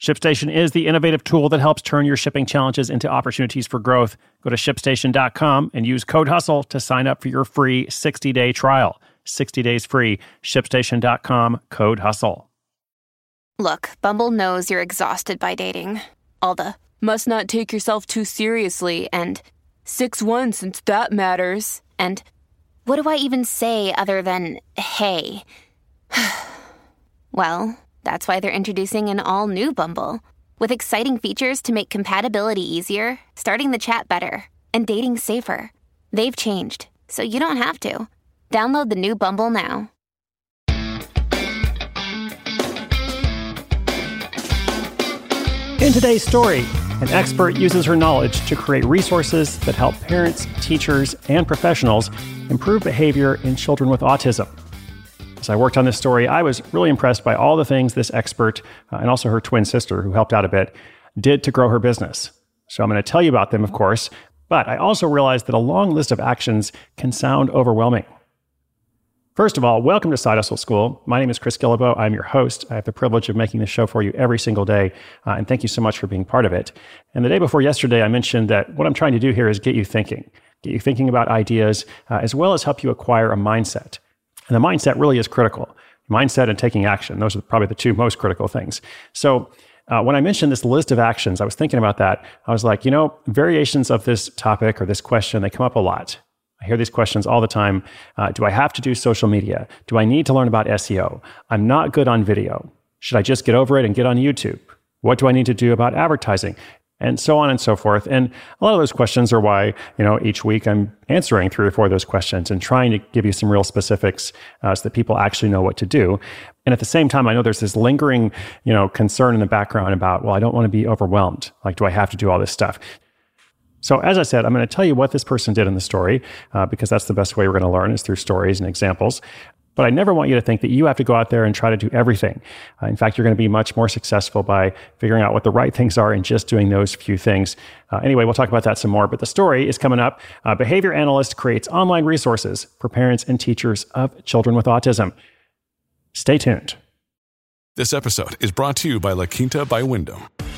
ShipStation is the innovative tool that helps turn your shipping challenges into opportunities for growth. Go to shipstation.com and use code HUSTLE to sign up for your free 60 day trial. 60 days free. ShipStation.com, code HUSTLE. Look, Bumble knows you're exhausted by dating. All the must not take yourself too seriously and 6 1 since that matters. And what do I even say other than hey? well, that's why they're introducing an all new Bumble with exciting features to make compatibility easier, starting the chat better, and dating safer. They've changed, so you don't have to. Download the new Bumble now. In today's story, an expert uses her knowledge to create resources that help parents, teachers, and professionals improve behavior in children with autism. As I worked on this story, I was really impressed by all the things this expert uh, and also her twin sister, who helped out a bit, did to grow her business. So I'm going to tell you about them, of course, but I also realized that a long list of actions can sound overwhelming. First of all, welcome to Side Hustle School. My name is Chris Guillebeau. I'm your host. I have the privilege of making this show for you every single day, uh, and thank you so much for being part of it. And the day before yesterday, I mentioned that what I'm trying to do here is get you thinking, get you thinking about ideas, uh, as well as help you acquire a mindset. And the mindset really is critical. Mindset and taking action, those are probably the two most critical things. So, uh, when I mentioned this list of actions, I was thinking about that. I was like, you know, variations of this topic or this question, they come up a lot. I hear these questions all the time. Uh, do I have to do social media? Do I need to learn about SEO? I'm not good on video. Should I just get over it and get on YouTube? What do I need to do about advertising? And so on and so forth. And a lot of those questions are why, you know, each week I'm answering three or four of those questions and trying to give you some real specifics uh, so that people actually know what to do. And at the same time, I know there's this lingering, you know, concern in the background about, well, I don't want to be overwhelmed. Like, do I have to do all this stuff? So, as I said, I'm going to tell you what this person did in the story uh, because that's the best way we're going to learn is through stories and examples. But I never want you to think that you have to go out there and try to do everything. Uh, in fact, you're going to be much more successful by figuring out what the right things are and just doing those few things. Uh, anyway, we'll talk about that some more. But the story is coming up. Uh, behavior analyst creates online resources for parents and teachers of children with autism. Stay tuned. This episode is brought to you by La Quinta by Wyndham.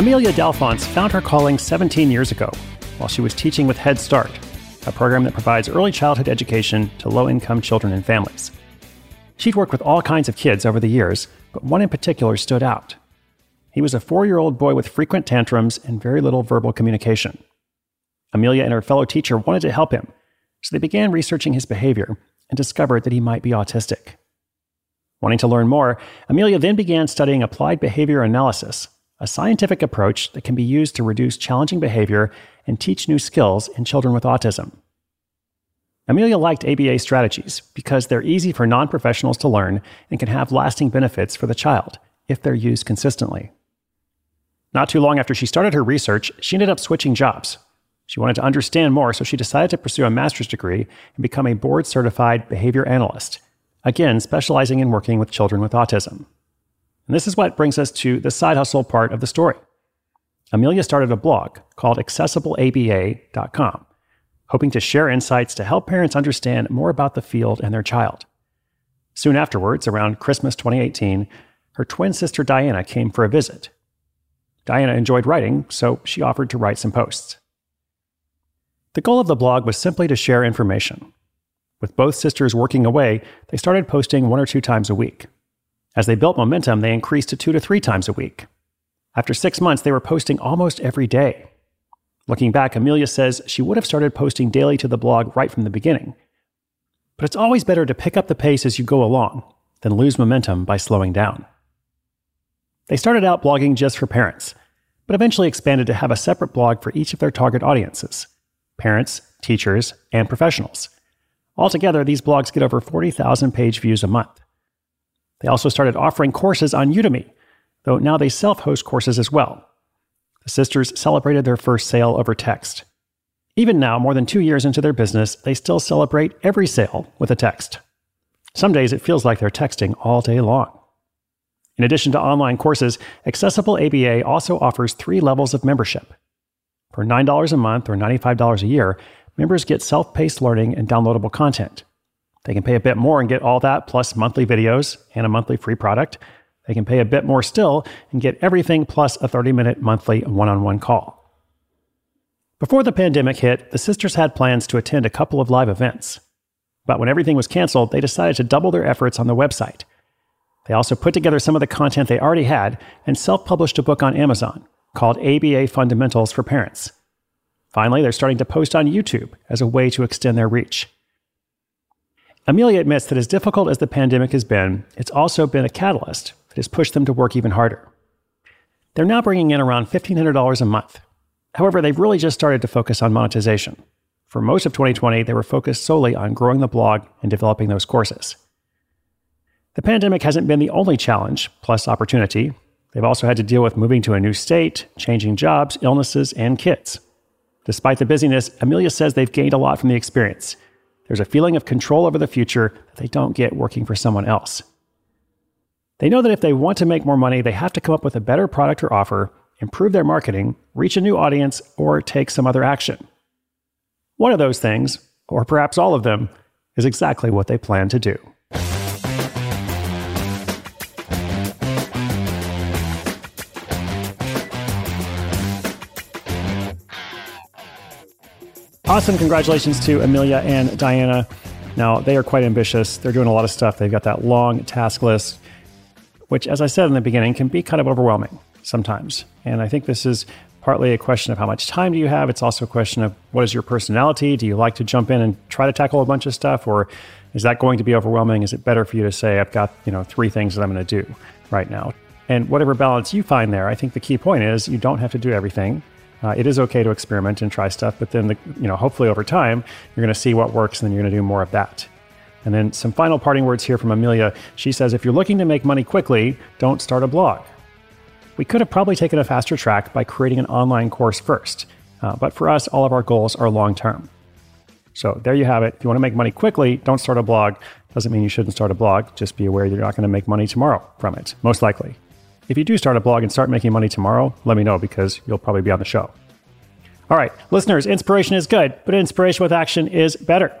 Amelia Dalphonse found her calling 17 years ago while she was teaching with Head Start, a program that provides early childhood education to low income children and families. She'd worked with all kinds of kids over the years, but one in particular stood out. He was a four year old boy with frequent tantrums and very little verbal communication. Amelia and her fellow teacher wanted to help him, so they began researching his behavior and discovered that he might be autistic. Wanting to learn more, Amelia then began studying applied behavior analysis a scientific approach that can be used to reduce challenging behavior and teach new skills in children with autism. Amelia liked ABA strategies because they're easy for non professionals to learn and can have lasting benefits for the child if they're used consistently. Not too long after she started her research, she ended up switching jobs. She wanted to understand more, so she decided to pursue a master's degree and become a board certified behavior analyst, again, specializing in working with children with autism. And this is what brings us to the side hustle part of the story. Amelia started a blog called accessibleaba.com, hoping to share insights to help parents understand more about the field and their child. Soon afterwards, around Christmas 2018, her twin sister Diana came for a visit. Diana enjoyed writing, so she offered to write some posts. The goal of the blog was simply to share information. With both sisters working away, they started posting one or two times a week. As they built momentum, they increased to two to three times a week. After six months, they were posting almost every day. Looking back, Amelia says she would have started posting daily to the blog right from the beginning. But it's always better to pick up the pace as you go along than lose momentum by slowing down. They started out blogging just for parents, but eventually expanded to have a separate blog for each of their target audiences parents, teachers, and professionals. Altogether, these blogs get over 40,000 page views a month. They also started offering courses on Udemy, though now they self host courses as well. The sisters celebrated their first sale over text. Even now, more than two years into their business, they still celebrate every sale with a text. Some days it feels like they're texting all day long. In addition to online courses, Accessible ABA also offers three levels of membership. For $9 a month or $95 a year, members get self paced learning and downloadable content. They can pay a bit more and get all that plus monthly videos and a monthly free product. They can pay a bit more still and get everything plus a 30 minute monthly one on one call. Before the pandemic hit, the sisters had plans to attend a couple of live events. But when everything was canceled, they decided to double their efforts on the website. They also put together some of the content they already had and self published a book on Amazon called ABA Fundamentals for Parents. Finally, they're starting to post on YouTube as a way to extend their reach. Amelia admits that as difficult as the pandemic has been, it's also been a catalyst that has pushed them to work even harder. They're now bringing in around $1,500 a month. However, they've really just started to focus on monetization. For most of 2020, they were focused solely on growing the blog and developing those courses. The pandemic hasn't been the only challenge, plus opportunity. They've also had to deal with moving to a new state, changing jobs, illnesses, and kids. Despite the busyness, Amelia says they've gained a lot from the experience. There's a feeling of control over the future that they don't get working for someone else. They know that if they want to make more money, they have to come up with a better product or offer, improve their marketing, reach a new audience, or take some other action. One of those things, or perhaps all of them, is exactly what they plan to do. Awesome. Congratulations to Amelia and Diana. Now, they are quite ambitious. They're doing a lot of stuff. They've got that long task list, which, as I said in the beginning, can be kind of overwhelming sometimes. And I think this is partly a question of how much time do you have. It's also a question of what is your personality? Do you like to jump in and try to tackle a bunch of stuff? Or is that going to be overwhelming? Is it better for you to say, I've got, you know, three things that I'm going to do right now? And whatever balance you find there, I think the key point is you don't have to do everything. Uh, it is okay to experiment and try stuff, but then the, you know hopefully over time you're going to see what works, and then you're going to do more of that. And then some final parting words here from Amelia. She says, if you're looking to make money quickly, don't start a blog. We could have probably taken a faster track by creating an online course first, uh, but for us, all of our goals are long term. So there you have it. If you want to make money quickly, don't start a blog. Doesn't mean you shouldn't start a blog. Just be aware you're not going to make money tomorrow from it, most likely. If you do start a blog and start making money tomorrow, let me know because you'll probably be on the show. All right, listeners, inspiration is good, but inspiration with action is better.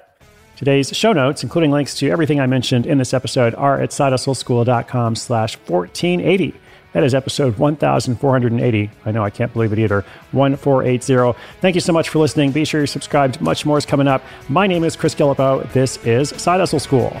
Today's show notes, including links to everything I mentioned in this episode, are at sidehustleschool.com slash 1480. That is episode 1480. I know I can't believe it either. 1480. Thank you so much for listening. Be sure you're subscribed. Much more is coming up. My name is Chris Guillebeau. This is Side Hustle School.